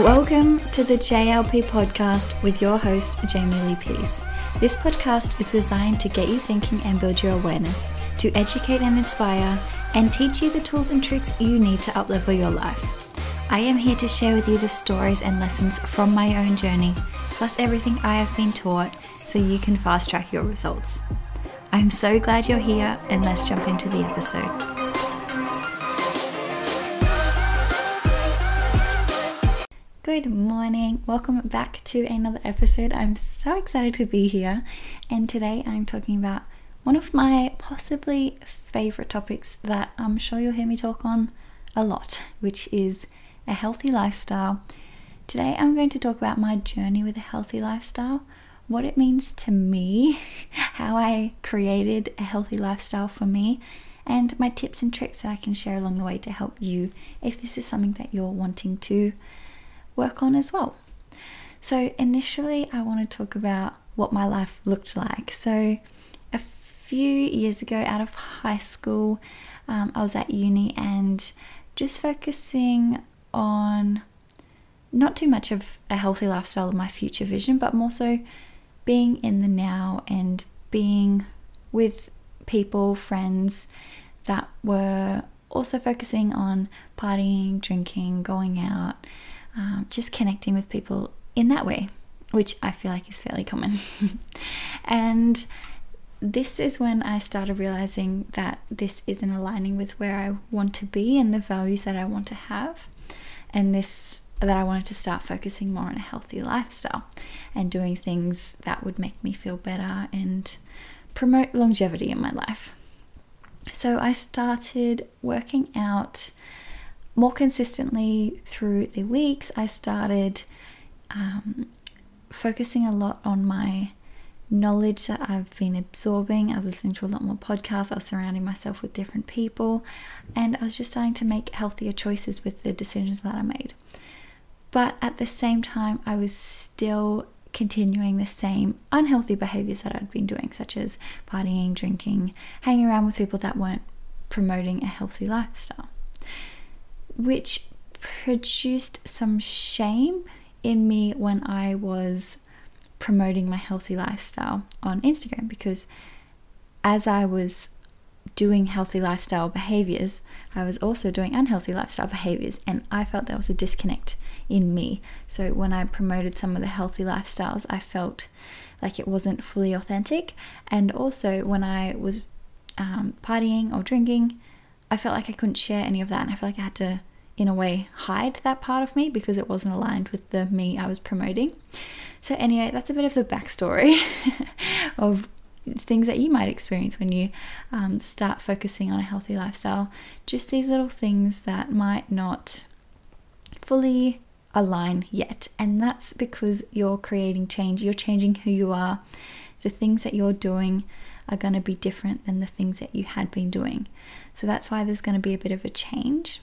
Welcome to the JLP podcast with your host, Jamie Lee Peace. This podcast is designed to get you thinking and build your awareness, to educate and inspire, and teach you the tools and tricks you need to uplevel your life. I am here to share with you the stories and lessons from my own journey, plus everything I have been taught so you can fast track your results. I'm so glad you're here, and let's jump into the episode. Good morning. Welcome back to another episode. I'm so excited to be here. And today I'm talking about one of my possibly favorite topics that I'm sure you'll hear me talk on a lot, which is a healthy lifestyle. Today I'm going to talk about my journey with a healthy lifestyle, what it means to me, how I created a healthy lifestyle for me, and my tips and tricks that I can share along the way to help you if this is something that you're wanting to work on as well. So, initially, I want to talk about what my life looked like. So, a few years ago, out of high school, um, I was at uni and just focusing on not too much of a healthy lifestyle of my future vision, but more so being in the now and being with people, friends that were also focusing on partying, drinking, going out, um, just connecting with people in that way, which I feel like is fairly common. and this is when I started realizing that this isn't aligning with where I want to be and the values that I want to have. And this that I wanted to start focusing more on a healthy lifestyle and doing things that would make me feel better and promote longevity in my life. So I started working out more consistently through the weeks, I started um, focusing a lot on my knowledge that I've been absorbing. I was listening to a lot more podcasts, I was surrounding myself with different people, and I was just starting to make healthier choices with the decisions that I made. But at the same time, I was still continuing the same unhealthy behaviors that I'd been doing, such as partying, drinking, hanging around with people that weren't promoting a healthy lifestyle which produced some shame in me when I was promoting my healthy lifestyle on Instagram because as I was doing healthy lifestyle behaviors, I was also doing unhealthy lifestyle behaviors, and I felt there was a disconnect in me. So, when I promoted some of the healthy lifestyles, I felt like it wasn't fully authentic, and also when I was um, partying or drinking, I felt like I couldn't share any of that, and I felt like I had to in a way hide that part of me because it wasn't aligned with the me I was promoting. So, anyway, that's a bit of the backstory of things that you might experience when you um, start focusing on a healthy lifestyle. Just these little things that might not fully align yet. And that's because you're creating change, you're changing who you are. The things that you're doing are going to be different than the things that you had been doing. So, that's why there's going to be a bit of a change.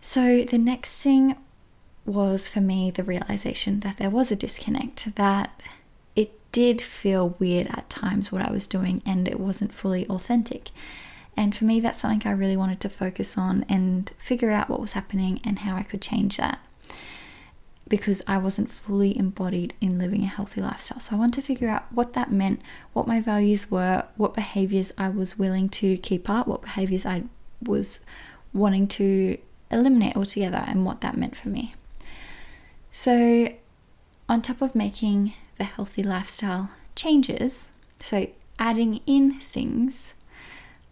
So the next thing was for me the realization that there was a disconnect, that it did feel weird at times what I was doing and it wasn't fully authentic. And for me, that's something I really wanted to focus on and figure out what was happening and how I could change that because I wasn't fully embodied in living a healthy lifestyle. So I wanted to figure out what that meant, what my values were, what behaviors I was willing to keep up, what behaviors I was wanting to eliminate altogether and what that meant for me. So, on top of making the healthy lifestyle changes, so adding in things,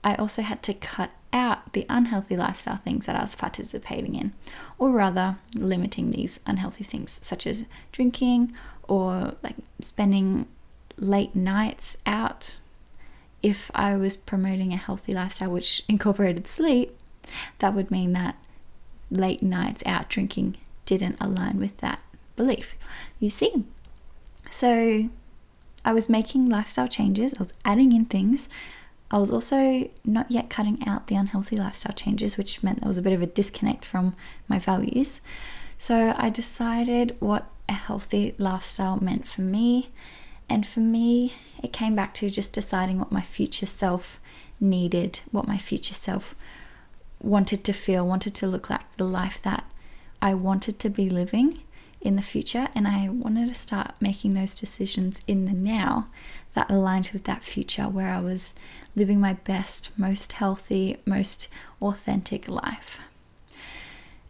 I also had to cut out the unhealthy lifestyle things that I was participating in, or rather, limiting these unhealthy things, such as drinking or like spending late nights out. If I was promoting a healthy lifestyle which incorporated sleep, that would mean that late nights out drinking didn't align with that belief. You see? So I was making lifestyle changes, I was adding in things. I was also not yet cutting out the unhealthy lifestyle changes, which meant there was a bit of a disconnect from my values. So I decided what a healthy lifestyle meant for me. And for me, it came back to just deciding what my future self needed, what my future self wanted to feel, wanted to look like the life that I wanted to be living in the future, and I wanted to start making those decisions in the now that aligned with that future where I was living my best, most healthy, most authentic life.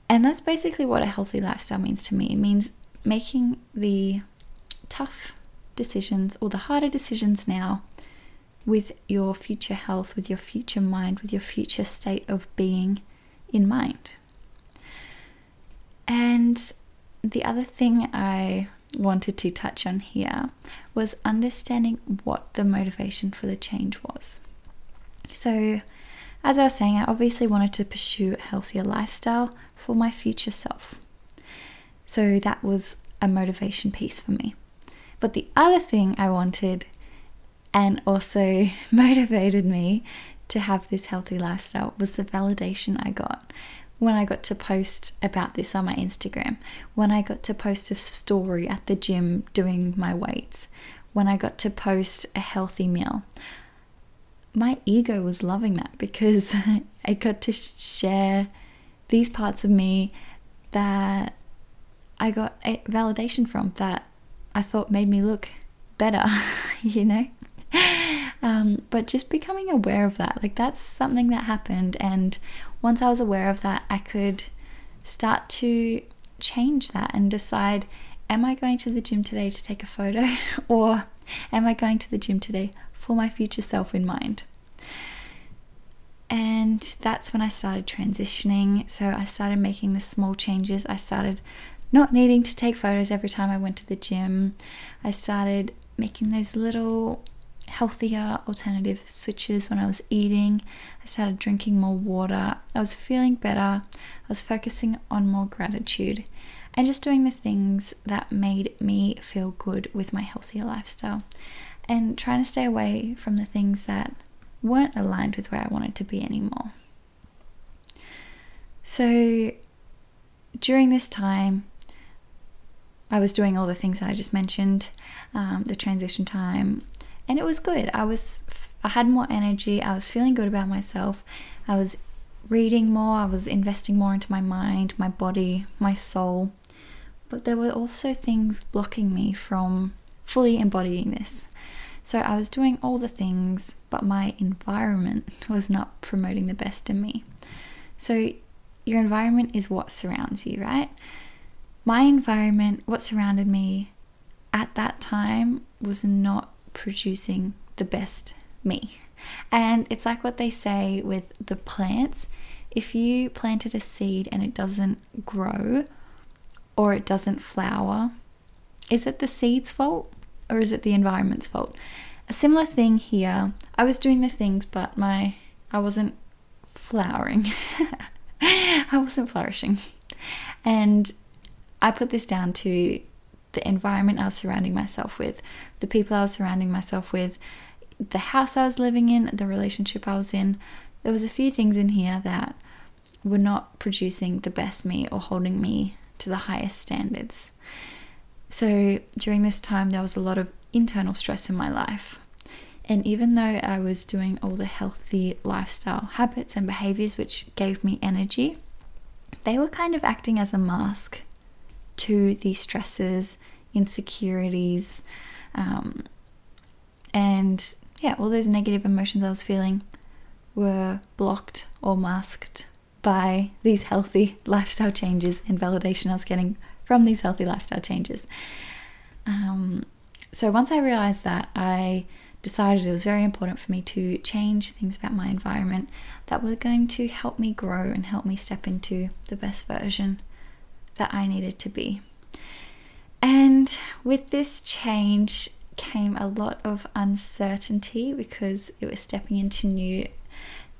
And that's basically what a healthy lifestyle means to me. It means making the tough decisions or the harder decisions now with your future health, with your future mind, with your future state of being in mind. And the other thing I wanted to touch on here was understanding what the motivation for the change was. So, as I was saying, I obviously wanted to pursue a healthier lifestyle for my future self. So, that was a motivation piece for me. But the other thing I wanted and also motivated me to have this healthy lifestyle was the validation I got when I got to post about this on my Instagram, when I got to post a story at the gym doing my weights, when I got to post a healthy meal. My ego was loving that because I got to share these parts of me that I got validation from that I thought made me look better, you know? Um, but just becoming aware of that, like that's something that happened. And once I was aware of that, I could start to change that and decide am I going to the gym today to take a photo or am I going to the gym today for my future self in mind? And that's when I started transitioning. So I started making the small changes. I started not needing to take photos every time I went to the gym. I started making those little healthier alternative switches when I was eating. I started drinking more water. I was feeling better. I was focusing on more gratitude and just doing the things that made me feel good with my healthier lifestyle and trying to stay away from the things that weren't aligned with where I wanted to be anymore. So during this time, I was doing all the things that I just mentioned um, the transition time, and it was good. I was I had more energy. I was feeling good about myself. I was reading more. I was investing more into my mind, my body, my soul. But there were also things blocking me from fully embodying this. So I was doing all the things, but my environment was not promoting the best in me. So your environment is what surrounds you, right? My environment, what surrounded me at that time, was not producing the best me. And it's like what they say with the plants if you planted a seed and it doesn't grow or it doesn't flower, is it the seed's fault or is it the environment's fault? A similar thing here. I was doing the things, but my I wasn't flowering. I wasn't flourishing. And I put this down to the environment I was surrounding myself with, the people I was surrounding myself with, the house I was living in, the relationship I was in. There was a few things in here that were not producing the best me or holding me to the highest standards. So during this time, there was a lot of internal stress in my life. And even though I was doing all the healthy lifestyle habits and behaviors which gave me energy, they were kind of acting as a mask to the stresses, insecurities, um, and yeah, all those negative emotions I was feeling were blocked or masked by these healthy lifestyle changes and validation I was getting from these healthy lifestyle changes. Um, so once I realized that, I decided it was very important for me to change things about my environment that were going to help me grow and help me step into the best version that I needed to be. And with this change came a lot of uncertainty because it was stepping into new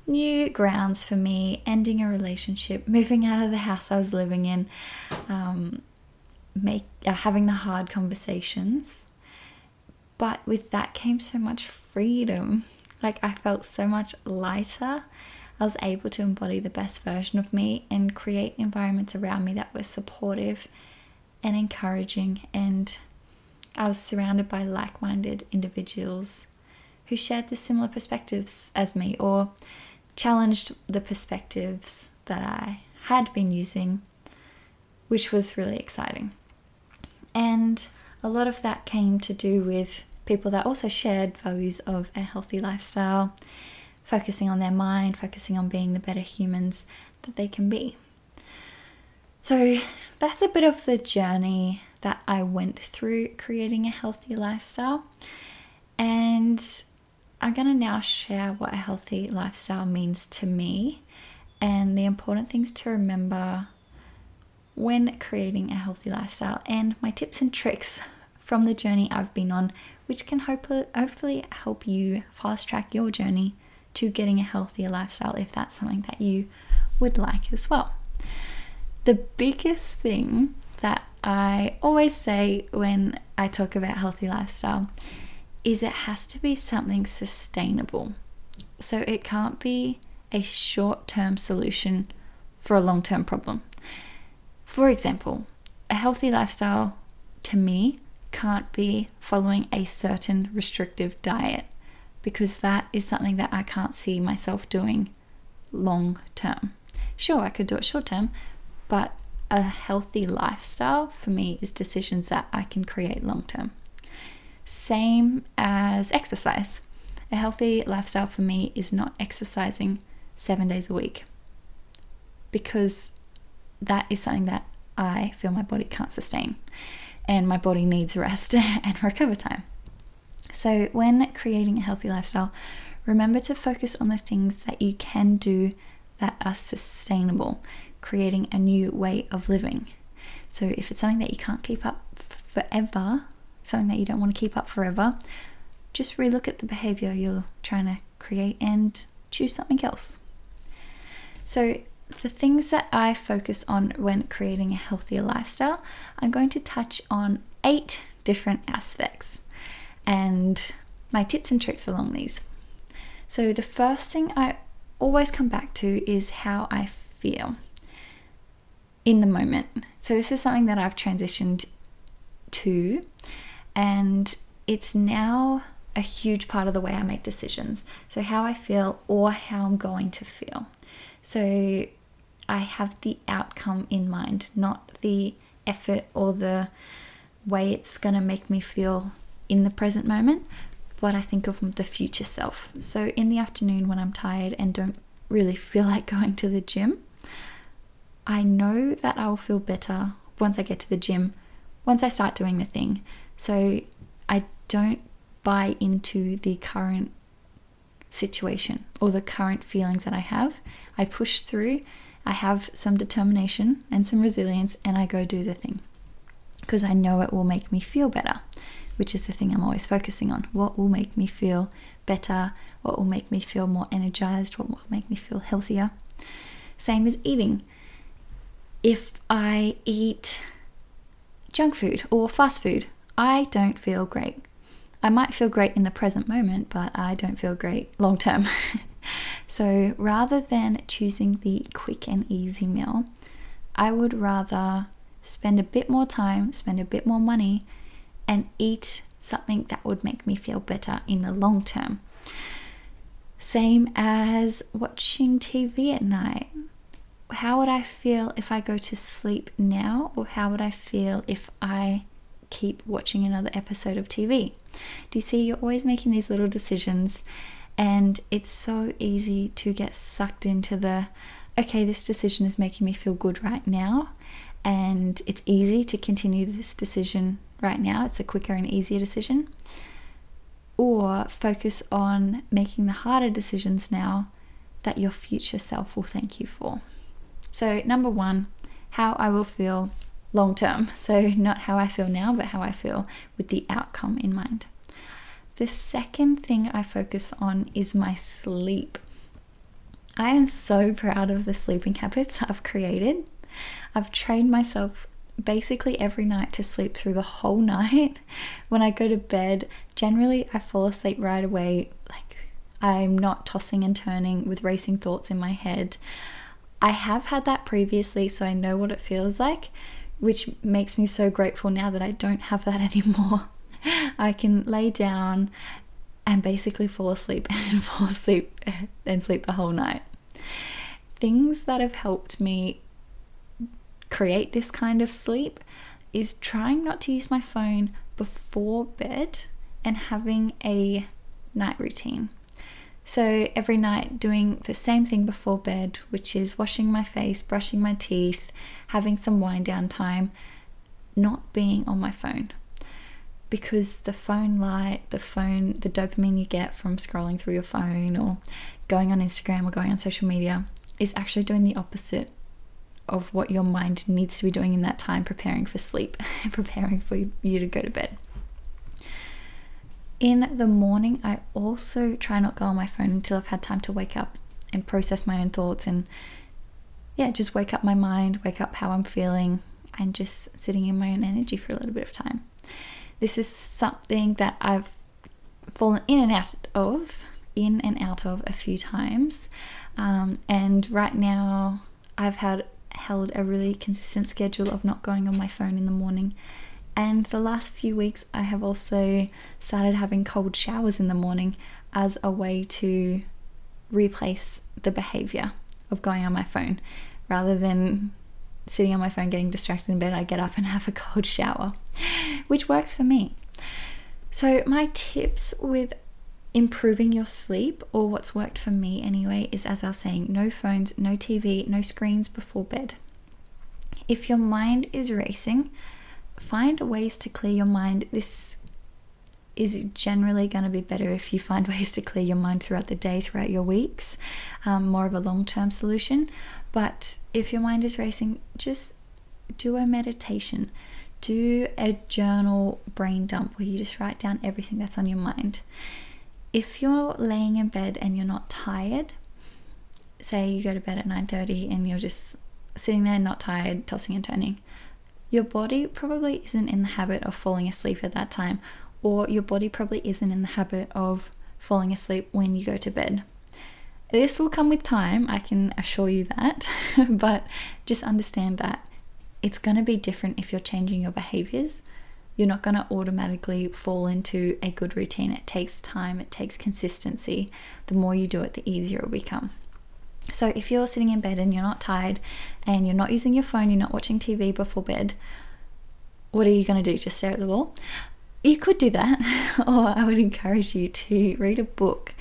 new grounds for me, ending a relationship, moving out of the house I was living in, um, make uh, having the hard conversations. But with that came so much freedom. Like I felt so much lighter. I was able to embody the best version of me and create environments around me that were supportive and encouraging. And I was surrounded by like minded individuals who shared the similar perspectives as me or challenged the perspectives that I had been using which was really exciting. And a lot of that came to do with people that also shared values of a healthy lifestyle, focusing on their mind, focusing on being the better humans that they can be. So that's a bit of the journey that I went through creating a healthy lifestyle. And I'm going to now share what a healthy lifestyle means to me and the important things to remember when creating a healthy lifestyle and my tips and tricks from the journey I've been on, which can hopefully help you fast track your journey to getting a healthier lifestyle if that's something that you would like as well. The biggest thing that I always say when I talk about healthy lifestyle is it has to be something sustainable. So it can't be a short term solution for a long term problem. For example, a healthy lifestyle to me can't be following a certain restrictive diet because that is something that I can't see myself doing long term. Sure, I could do it short term, but a healthy lifestyle for me is decisions that I can create long term. Same as exercise. A healthy lifestyle for me is not exercising seven days a week because that is something that I feel my body can't sustain and my body needs rest and recover time. So, when creating a healthy lifestyle, remember to focus on the things that you can do that are sustainable, creating a new way of living. So, if it's something that you can't keep up forever, something that you don't want to keep up forever, just relook at the behavior you're trying to create and choose something else. So, the things that I focus on when creating a healthier lifestyle, I'm going to touch on eight different aspects and my tips and tricks along these. So, the first thing I always come back to is how I feel in the moment. So, this is something that I've transitioned to, and it's now a huge part of the way I make decisions. So, how I feel or how I'm going to feel. So, I have the outcome in mind, not the effort or the way it's going to make me feel in the present moment, but I think of the future self. So in the afternoon when I'm tired and don't really feel like going to the gym, I know that I will feel better once I get to the gym, once I start doing the thing. So I don't buy into the current situation or the current feelings that I have. I push through I have some determination and some resilience, and I go do the thing because I know it will make me feel better, which is the thing I'm always focusing on. What will make me feel better? What will make me feel more energized? What will make me feel healthier? Same as eating. If I eat junk food or fast food, I don't feel great. I might feel great in the present moment, but I don't feel great long term. So rather than choosing the quick and easy meal, I would rather spend a bit more time, spend a bit more money, and eat something that would make me feel better in the long term. Same as watching TV at night. How would I feel if I go to sleep now, or how would I feel if I keep watching another episode of TV? Do you see, you're always making these little decisions and it's so easy to get sucked into the, okay, this decision is making me feel good right now. And it's easy to continue this decision right now. It's a quicker and easier decision. Or focus on making the harder decisions now that your future self will thank you for. So, number one, how I will feel long term. So, not how I feel now, but how I feel with the outcome in mind. The second thing I focus on is my sleep. I am so proud of the sleeping habits I've created. I've trained myself basically every night to sleep through the whole night. When I go to bed, generally I fall asleep right away. Like I'm not tossing and turning with racing thoughts in my head. I have had that previously, so I know what it feels like, which makes me so grateful now that I don't have that anymore. I can lay down and basically fall asleep and fall asleep and sleep the whole night. Things that have helped me create this kind of sleep is trying not to use my phone before bed and having a night routine. So every night, doing the same thing before bed, which is washing my face, brushing my teeth, having some wind down time, not being on my phone. Because the phone light, the phone, the dopamine you get from scrolling through your phone or going on Instagram or going on social media is actually doing the opposite of what your mind needs to be doing in that time, preparing for sleep, preparing for you to go to bed. In the morning, I also try not go on my phone until I've had time to wake up and process my own thoughts and yeah, just wake up my mind, wake up how I'm feeling, and just sitting in my own energy for a little bit of time. This is something that I've fallen in and out of, in and out of a few times. Um, and right now, I've had held a really consistent schedule of not going on my phone in the morning and the last few weeks, I have also started having cold showers in the morning as a way to replace the behavior of going on my phone. Rather than sitting on my phone getting distracted in bed, I get up and have a cold shower, which works for me. So, my tips with improving your sleep, or what's worked for me anyway, is as I was saying, no phones, no TV, no screens before bed. If your mind is racing, find ways to clear your mind. This is generally going to be better if you find ways to clear your mind throughout the day, throughout your weeks, um, more of a long term solution. But if your mind is racing, just do a meditation, do a journal brain dump where you just write down everything that's on your mind. If you're laying in bed and you're not tired, say you go to bed at 9:30 and you're just sitting there not tired, tossing and turning, your body probably isn't in the habit of falling asleep at that time, or your body probably isn't in the habit of falling asleep when you go to bed. This will come with time, I can assure you that, but just understand that it's going to be different if you're changing your behaviors. You're not going to automatically fall into a good routine. It takes time, it takes consistency. The more you do it, the easier it will become. So, if you're sitting in bed and you're not tired and you're not using your phone, you're not watching TV before bed, what are you going to do? Just stare at the wall? You could do that, or I would encourage you to read a book,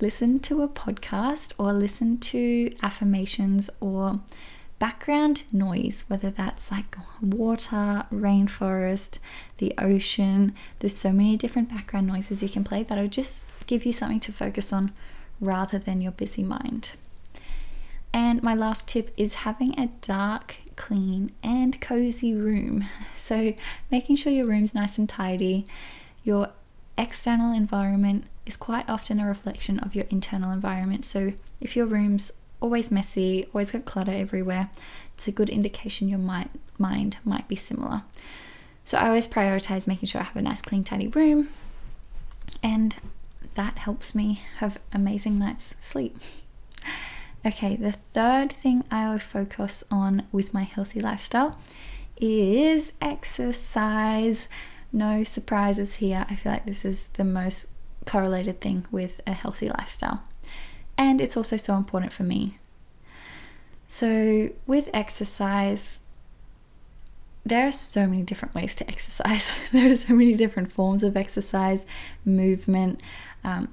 listen to a podcast, or listen to affirmations or background noise, whether that's like water, rainforest, the ocean. There's so many different background noises you can play that'll just give you something to focus on rather than your busy mind. And my last tip is having a dark, clean, and cozy room. So, making sure your room's nice and tidy. Your external environment is quite often a reflection of your internal environment. So, if your room's always messy, always got clutter everywhere, it's a good indication your mind, mind might be similar. So, I always prioritize making sure I have a nice, clean, tidy room, and that helps me have amazing night's sleep. Okay, the third thing I would focus on with my healthy lifestyle is exercise. No surprises here. I feel like this is the most correlated thing with a healthy lifestyle. And it's also so important for me. So, with exercise, there are so many different ways to exercise. there are so many different forms of exercise, movement. Um,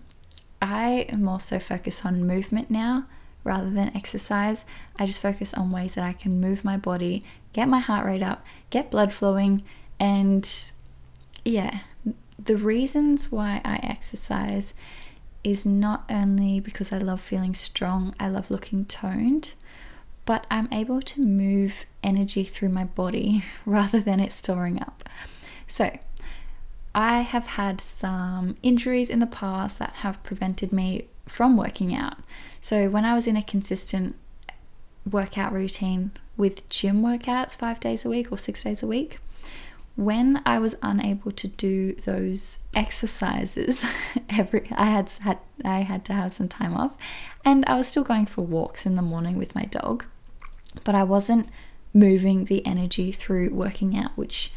I am also focused on movement now rather than exercise. I just focus on ways that I can move my body, get my heart rate up, get blood flowing, and yeah, the reasons why I exercise is not only because I love feeling strong, I love looking toned, but I'm able to move energy through my body rather than it storing up. So, I have had some injuries in the past that have prevented me from working out. So when I was in a consistent workout routine with gym workouts five days a week or six days a week, when I was unable to do those exercises, every I had, had I had to have some time off, and I was still going for walks in the morning with my dog, but I wasn't moving the energy through working out, which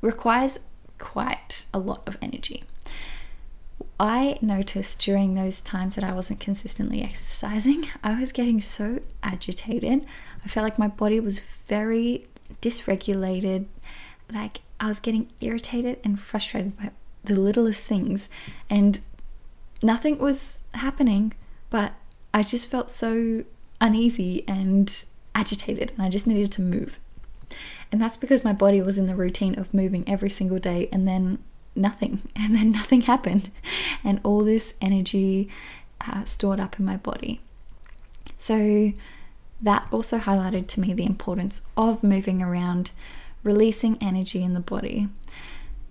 requires quite a lot of energy I noticed during those times that I wasn't consistently exercising, I was getting so agitated. I felt like my body was very dysregulated. Like I was getting irritated and frustrated by the littlest things, and nothing was happening, but I just felt so uneasy and agitated, and I just needed to move. And that's because my body was in the routine of moving every single day, and then nothing, and then nothing happened, and all this energy uh, stored up in my body. So that also highlighted to me the importance of moving around, releasing energy in the body,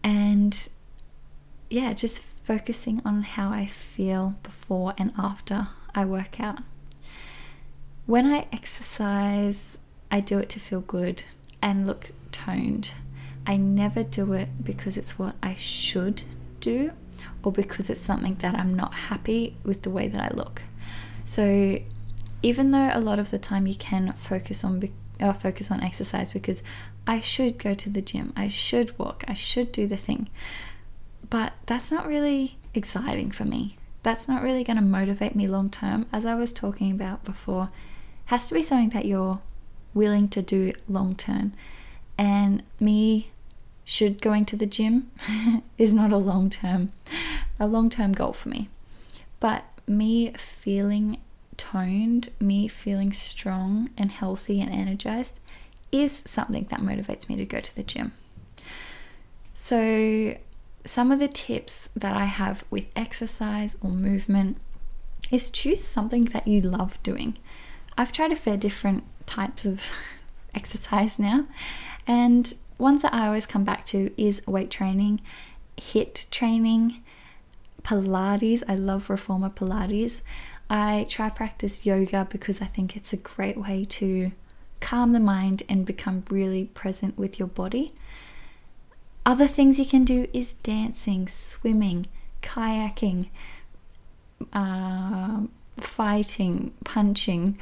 and yeah, just focusing on how I feel before and after I work out. When I exercise, I do it to feel good and look toned. I never do it because it's what I should do or because it's something that I'm not happy with the way that I look. So even though a lot of the time you can focus on or uh, focus on exercise because I should go to the gym, I should walk, I should do the thing. But that's not really exciting for me. That's not really going to motivate me long term as I was talking about before. Has to be something that you're willing to do long term. And me should going to the gym is not a long term a long term goal for me. But me feeling toned, me feeling strong and healthy and energized is something that motivates me to go to the gym. So, some of the tips that I have with exercise or movement is choose something that you love doing. I've tried a fair different types of exercise now, and ones that I always come back to is weight training, HIIT training, Pilates. I love reformer Pilates. I try practice yoga because I think it's a great way to calm the mind and become really present with your body. Other things you can do is dancing, swimming, kayaking, uh, fighting, punching.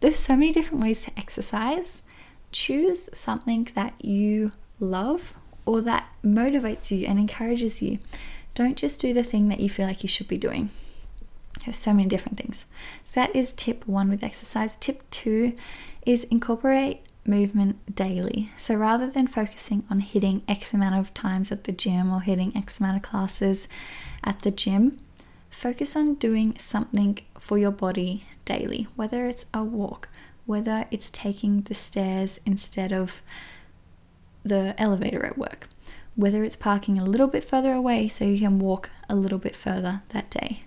There's so many different ways to exercise. Choose something that you love or that motivates you and encourages you. Don't just do the thing that you feel like you should be doing. There's so many different things. So that is tip one with exercise. Tip two is incorporate movement daily. So rather than focusing on hitting X amount of times at the gym or hitting X amount of classes at the gym, focus on doing something for your body daily, whether it's a walk, whether it's taking the stairs instead of the elevator at work, whether it's parking a little bit further away so you can walk a little bit further that day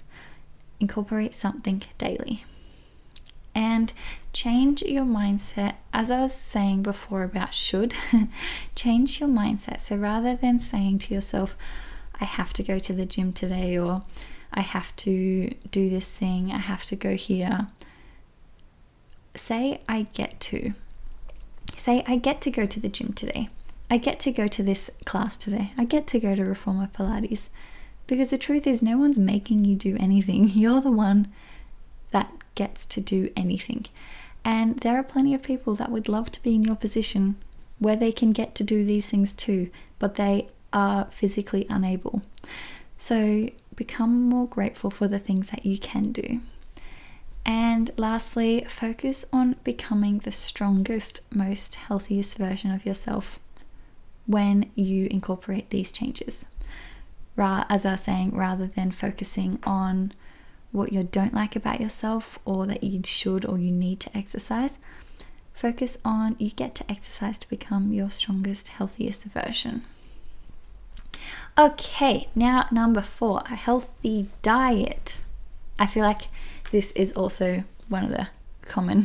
incorporate something daily. And change your mindset, as I was saying before about should, change your mindset. So rather than saying to yourself, I have to go to the gym today, or I have to do this thing, I have to go here, say, I get to. Say, I get to go to the gym today. I get to go to this class today. I get to go to Reformer Pilates. Because the truth is, no one's making you do anything. You're the one that gets to do anything. And there are plenty of people that would love to be in your position where they can get to do these things too, but they are physically unable. So become more grateful for the things that you can do. And lastly, focus on becoming the strongest, most healthiest version of yourself when you incorporate these changes as I was saying, rather than focusing on what you don't like about yourself or that you should or you need to exercise, focus on you get to exercise to become your strongest, healthiest version. Okay, now number four, a healthy diet. I feel like this is also one of the common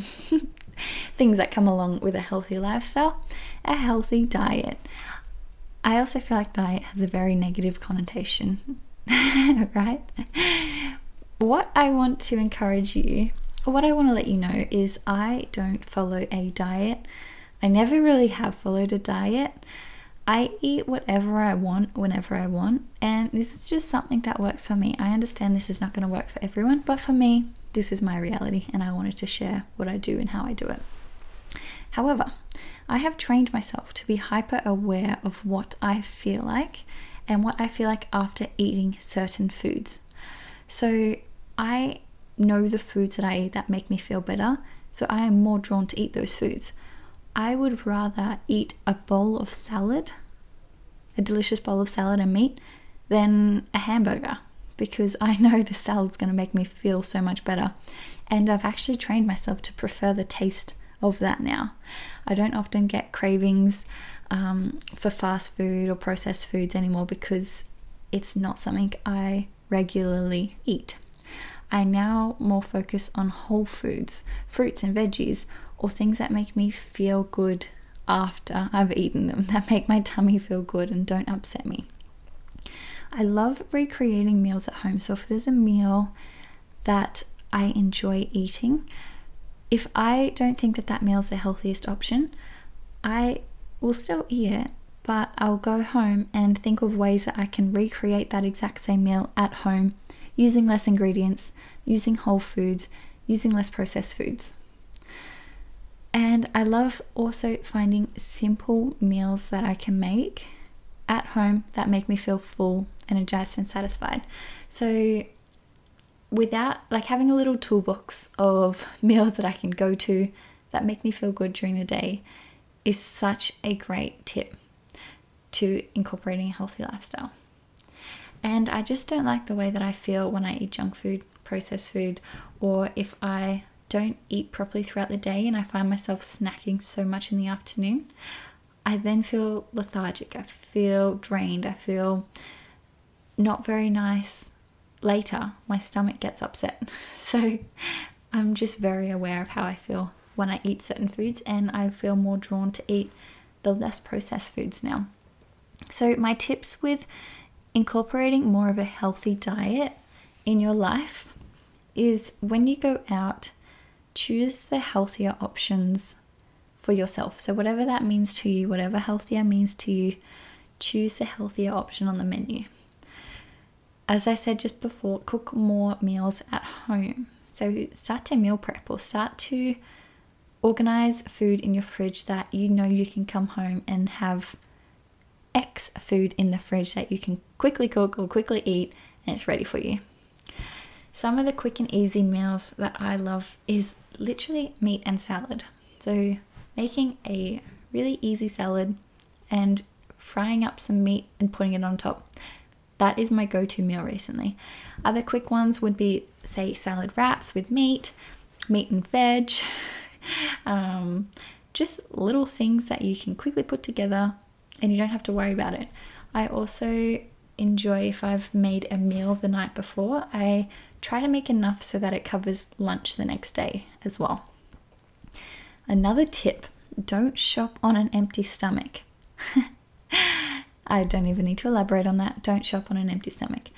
things that come along with a healthy lifestyle a healthy diet. I also feel like diet has a very negative connotation, right? What I want to encourage you, or what I want to let you know, is I don't follow a diet. I never really have followed a diet. I eat whatever I want whenever I want, and this is just something that works for me. I understand this is not going to work for everyone, but for me, this is my reality, and I wanted to share what I do and how I do it. However, I have trained myself to be hyper aware of what I feel like and what I feel like after eating certain foods. So I know the foods that I eat that make me feel better. So I am more drawn to eat those foods. I would rather eat a bowl of salad, a delicious bowl of salad and meat, than a hamburger because I know the salad's going to make me feel so much better. And I've actually trained myself to prefer the taste of that now. I don't often get cravings um, for fast food or processed foods anymore because it's not something I regularly eat. I now more focus on whole foods, fruits and veggies, or things that make me feel good after I've eaten them, that make my tummy feel good and don't upset me. I love recreating meals at home. So if there's a meal that I enjoy eating, if I don't think that that meal is the healthiest option, I will still eat it, but I'll go home and think of ways that I can recreate that exact same meal at home using less ingredients, using whole foods, using less processed foods. And I love also finding simple meals that I can make at home that make me feel full, energized, and satisfied. So, without like having a little toolbox of meals that I can go to that make me feel good during the day is such a great tip to incorporating a healthy lifestyle. And I just don't like the way that I feel when I eat junk food, processed food, or if I don't eat properly throughout the day and I find myself snacking so much in the afternoon. I then feel lethargic, I feel drained, I feel not very nice. Later, my stomach gets upset. So I'm just very aware of how I feel when I eat certain foods, and I feel more drawn to eat the less processed foods now. So, my tips with incorporating more of a healthy diet in your life is when you go out, choose the healthier options for yourself. So, whatever that means to you, whatever healthier means to you, choose the healthier option on the menu. As I said just before, cook more meals at home. So, start to meal prep or start to organize food in your fridge that you know you can come home and have X food in the fridge that you can quickly cook or quickly eat and it's ready for you. Some of the quick and easy meals that I love is literally meat and salad. So, making a really easy salad and frying up some meat and putting it on top. That is my go to meal recently. Other quick ones would be, say, salad wraps with meat, meat and veg, um, just little things that you can quickly put together and you don't have to worry about it. I also enjoy if I've made a meal the night before, I try to make enough so that it covers lunch the next day as well. Another tip don't shop on an empty stomach. I don't even need to elaborate on that. Don't shop on an empty stomach.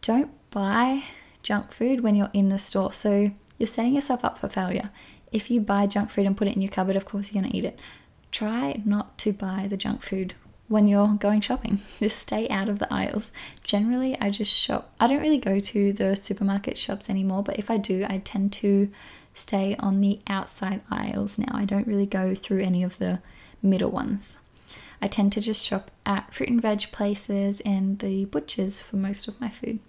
Don't buy junk food when you're in the store. So you're setting yourself up for failure. If you buy junk food and put it in your cupboard, of course you're going to eat it. Try not to buy the junk food when you're going shopping. Just stay out of the aisles. Generally, I just shop. I don't really go to the supermarket shops anymore, but if I do, I tend to stay on the outside aisles now. I don't really go through any of the middle ones. I tend to just shop at fruit and veg places and the butchers for most of my food.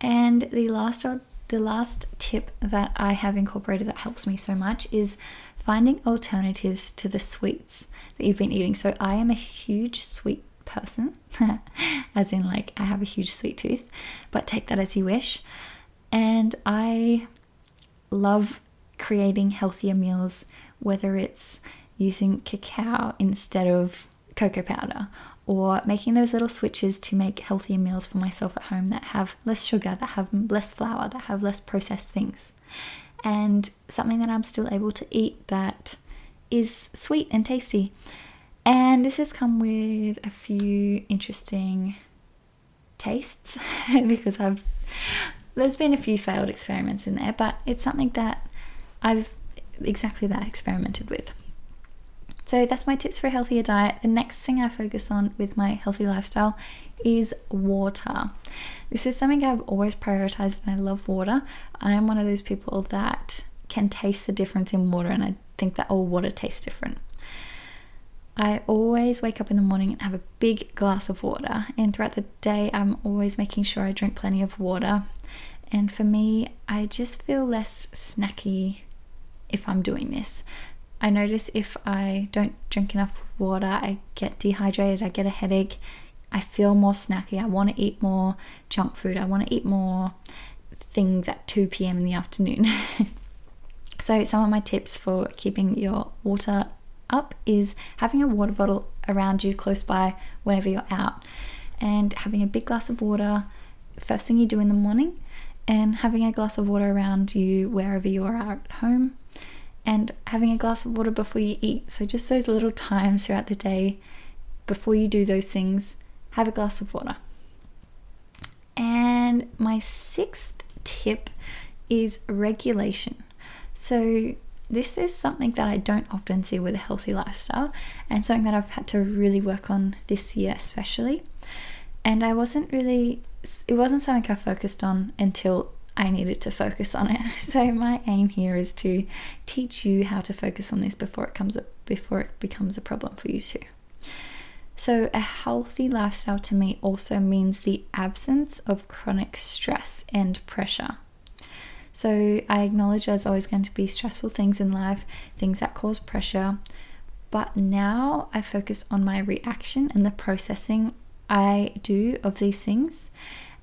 And the last the last tip that I have incorporated that helps me so much is finding alternatives to the sweets that you've been eating. So I am a huge sweet person, as in like I have a huge sweet tooth, but take that as you wish. And I love creating healthier meals, whether it's using cacao instead of cocoa powder or making those little switches to make healthier meals for myself at home that have less sugar, that have less flour, that have less processed things. And something that I'm still able to eat that is sweet and tasty. And this has come with a few interesting tastes because I've there's been a few failed experiments in there, but it's something that I've exactly that experimented with. So that's my tips for a healthier diet. The next thing I focus on with my healthy lifestyle is water. This is something I've always prioritized and I love water. I'm one of those people that can taste the difference in water and I think that all water tastes different. I always wake up in the morning and have a big glass of water, and throughout the day, I'm always making sure I drink plenty of water. And for me, I just feel less snacky if I'm doing this. I notice if I don't drink enough water, I get dehydrated, I get a headache, I feel more snacky, I want to eat more junk food, I want to eat more things at 2 p.m. in the afternoon. so, some of my tips for keeping your water up is having a water bottle around you close by whenever you're out and having a big glass of water first thing you do in the morning and having a glass of water around you wherever you are at home and having a glass of water before you eat. So, just those little times throughout the day before you do those things, have a glass of water. And my sixth tip is regulation. So, this is something that I don't often see with a healthy lifestyle, and something that I've had to really work on this year, especially. And I wasn't really, it wasn't something I focused on until I needed to focus on it. So my aim here is to teach you how to focus on this before it comes up, before it becomes a problem for you too. So a healthy lifestyle to me also means the absence of chronic stress and pressure. So I acknowledge there's always going to be stressful things in life, things that cause pressure, but now I focus on my reaction and the processing I do of these things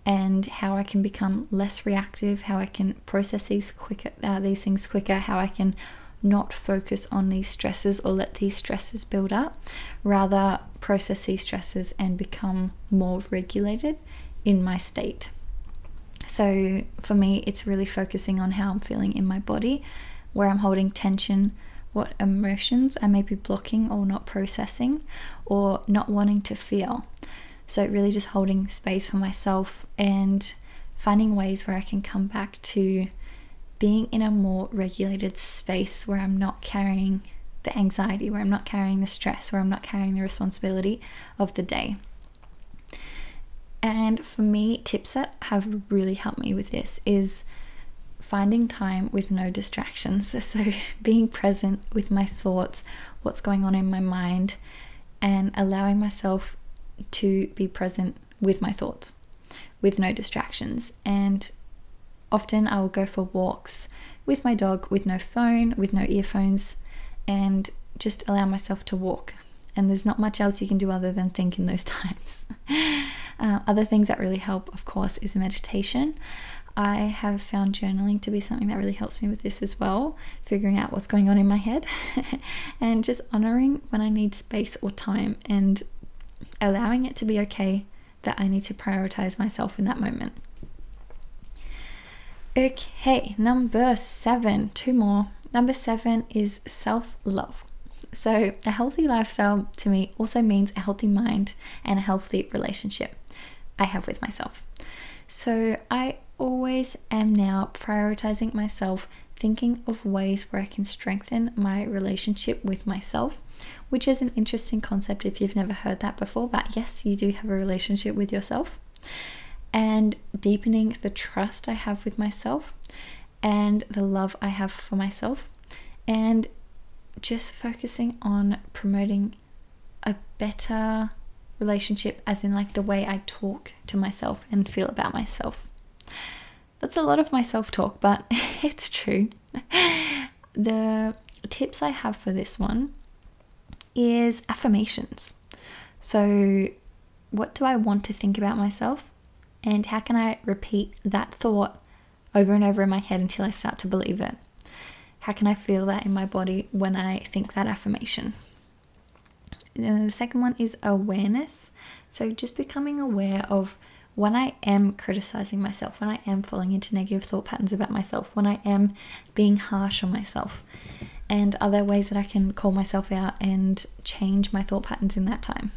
and how I can become less reactive, how I can process these quicker uh, these things quicker, how I can not focus on these stresses or let these stresses build up, rather process these stresses and become more regulated in my state. So for me, it's really focusing on how I'm feeling in my body, where I'm holding tension, what emotions I may be blocking or not processing or not wanting to feel. So, really just holding space for myself and finding ways where I can come back to being in a more regulated space where I'm not carrying the anxiety, where I'm not carrying the stress, where I'm not carrying the responsibility of the day. And for me, tips that have really helped me with this is finding time with no distractions. So, being present with my thoughts, what's going on in my mind, and allowing myself to be present with my thoughts with no distractions. And often I will go for walks with my dog with no phone, with no earphones, and just allow myself to walk. And there's not much else you can do other than think in those times. Uh, other things that really help, of course, is meditation. I have found journaling to be something that really helps me with this as well, figuring out what's going on in my head and just honoring when I need space or time and allowing it to be okay that I need to prioritize myself in that moment. Okay, number seven, two more. Number seven is self love. So, a healthy lifestyle to me also means a healthy mind and a healthy relationship. I have with myself. So I always am now prioritizing myself, thinking of ways where I can strengthen my relationship with myself, which is an interesting concept if you've never heard that before. But yes, you do have a relationship with yourself, and deepening the trust I have with myself and the love I have for myself, and just focusing on promoting a better relationship, as in like the way I talk to myself and feel about myself. That's a lot of my self talk, but it's true. The tips I have for this one is affirmations. So, what do I want to think about myself? And how can I repeat that thought over and over in my head until I start to believe it? How can I feel that in my body when I think that affirmation? Uh, the second one is awareness. So just becoming aware of when I am criticizing myself, when I am falling into negative thought patterns about myself, when I am being harsh on myself, and other ways that I can call myself out and change my thought patterns in that time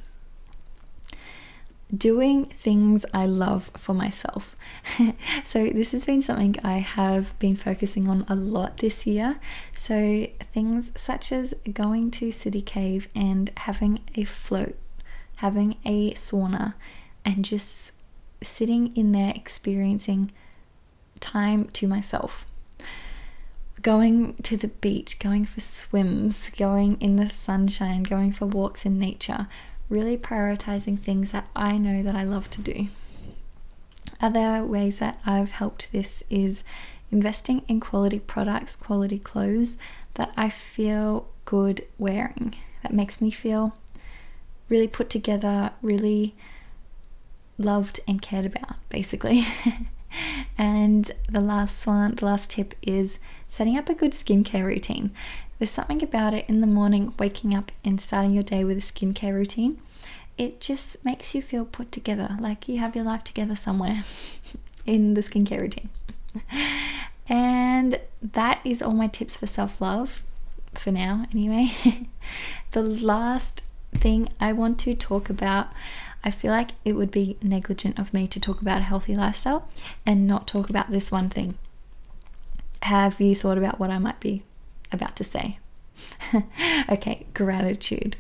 doing things I love for myself. so, this has been something I have been focusing on a lot this year. So, things such as going to City Cave and having a float, having a sauna, and just sitting in there experiencing time to myself. going to the beach, going for swims, going in the sunshine, going for walks in nature, really prioritizing things that I know that I love to do. Other ways that I've helped this is investing in quality products, quality clothes that I feel good wearing, that makes me feel really put together, really loved and cared about, basically. and the last one, the last tip is setting up a good skincare routine. There's something about it in the morning, waking up and starting your day with a skincare routine. It just makes you feel put together, like you have your life together somewhere in the skincare routine. And that is all my tips for self love for now, anyway. the last thing I want to talk about I feel like it would be negligent of me to talk about a healthy lifestyle and not talk about this one thing. Have you thought about what I might be about to say? okay, gratitude.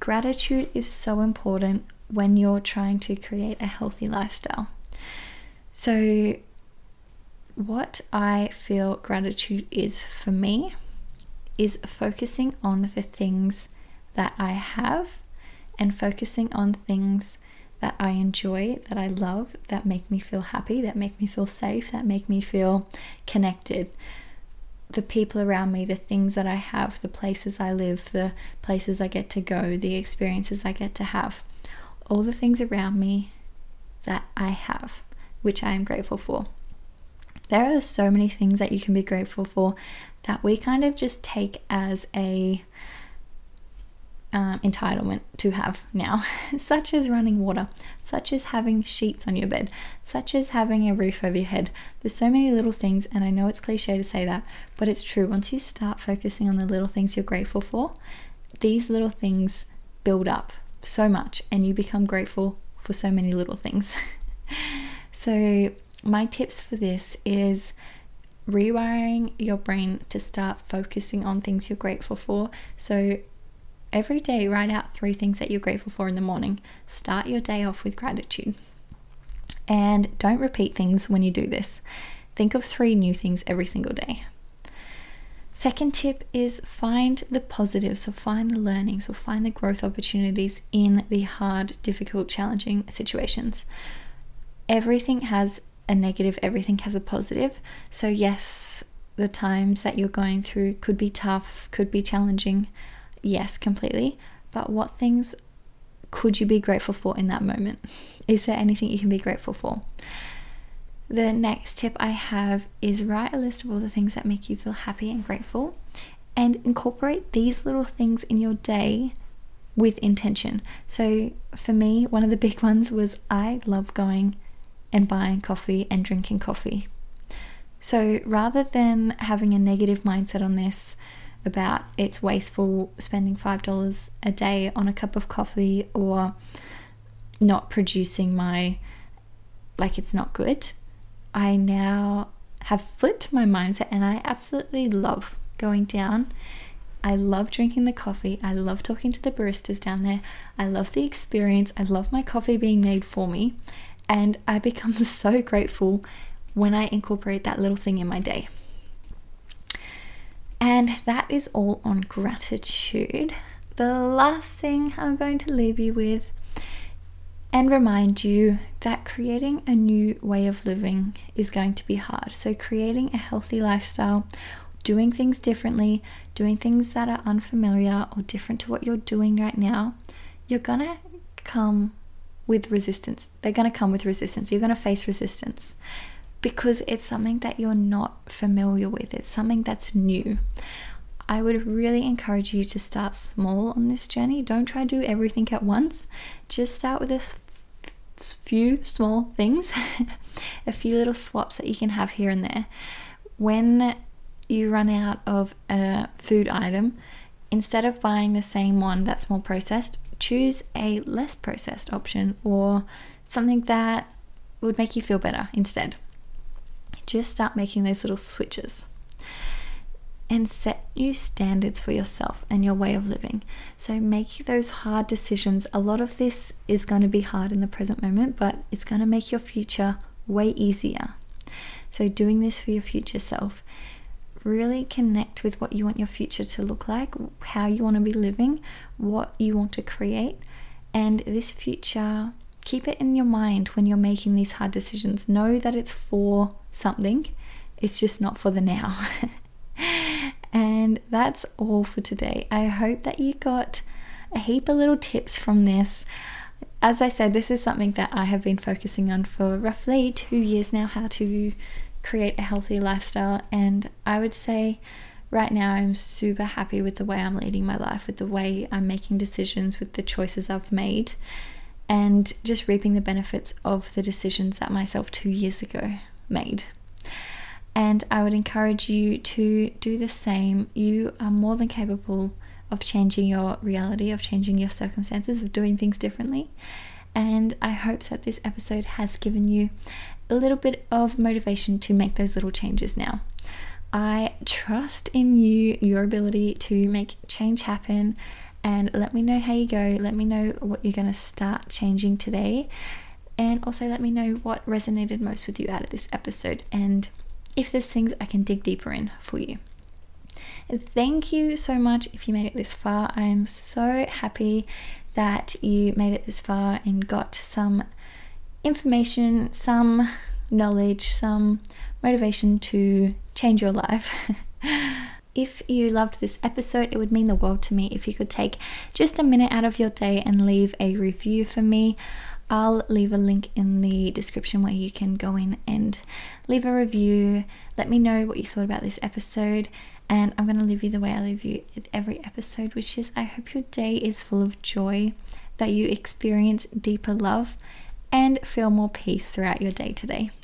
Gratitude is so important when you're trying to create a healthy lifestyle. So, what I feel gratitude is for me is focusing on the things that I have and focusing on things that I enjoy, that I love, that make me feel happy, that make me feel safe, that make me feel connected. The people around me, the things that I have, the places I live, the places I get to go, the experiences I get to have, all the things around me that I have, which I am grateful for. There are so many things that you can be grateful for that we kind of just take as a um, entitlement to have now, such as running water, such as having sheets on your bed, such as having a roof over your head. There's so many little things, and I know it's cliche to say that, but it's true. Once you start focusing on the little things you're grateful for, these little things build up so much, and you become grateful for so many little things. so, my tips for this is rewiring your brain to start focusing on things you're grateful for. So, Every day, write out three things that you're grateful for in the morning. Start your day off with gratitude. And don't repeat things when you do this. Think of three new things every single day. Second tip is find the positives or find the learnings or find the growth opportunities in the hard, difficult, challenging situations. Everything has a negative, everything has a positive. So, yes, the times that you're going through could be tough, could be challenging, Yes, completely. But what things could you be grateful for in that moment? Is there anything you can be grateful for? The next tip I have is write a list of all the things that make you feel happy and grateful and incorporate these little things in your day with intention. So, for me, one of the big ones was I love going and buying coffee and drinking coffee. So, rather than having a negative mindset on this, about it's wasteful spending $5 a day on a cup of coffee or not producing my, like it's not good. I now have flipped my mindset and I absolutely love going down. I love drinking the coffee. I love talking to the baristas down there. I love the experience. I love my coffee being made for me. And I become so grateful when I incorporate that little thing in my day. And that is all on gratitude. The last thing I'm going to leave you with and remind you that creating a new way of living is going to be hard. So, creating a healthy lifestyle, doing things differently, doing things that are unfamiliar or different to what you're doing right now, you're gonna come with resistance. They're gonna come with resistance. You're gonna face resistance because it's something that you're not familiar with, it's something that's new. I would really encourage you to start small on this journey. Don't try to do everything at once. Just start with a few small things, a few little swaps that you can have here and there. When you run out of a food item, instead of buying the same one that's more processed, choose a less processed option or something that would make you feel better instead just start making those little switches and set new standards for yourself and your way of living. So, make those hard decisions. A lot of this is going to be hard in the present moment, but it's going to make your future way easier. So, doing this for your future self, really connect with what you want your future to look like, how you want to be living, what you want to create. And this future, keep it in your mind when you're making these hard decisions. Know that it's for something, it's just not for the now. and that's all for today. I hope that you got a heap of little tips from this. As I said, this is something that I have been focusing on for roughly two years now how to create a healthy lifestyle. And I would say right now I'm super happy with the way I'm leading my life, with the way I'm making decisions, with the choices I've made, and just reaping the benefits of the decisions that myself two years ago made. And I would encourage you to do the same. You are more than capable of changing your reality, of changing your circumstances, of doing things differently. And I hope that this episode has given you a little bit of motivation to make those little changes now. I trust in you, your ability to make change happen, and let me know how you go. Let me know what you're going to start changing today, and also let me know what resonated most with you out of this episode, and if there's things I can dig deeper in for you. Thank you so much if you made it this far. I am so happy that you made it this far and got some information, some knowledge, some motivation to change your life. if you loved this episode, it would mean the world to me if you could take just a minute out of your day and leave a review for me. I'll leave a link in the description where you can go in and leave a review. Let me know what you thought about this episode. And I'm going to leave you the way I leave you at every episode, which is I hope your day is full of joy, that you experience deeper love, and feel more peace throughout your day today.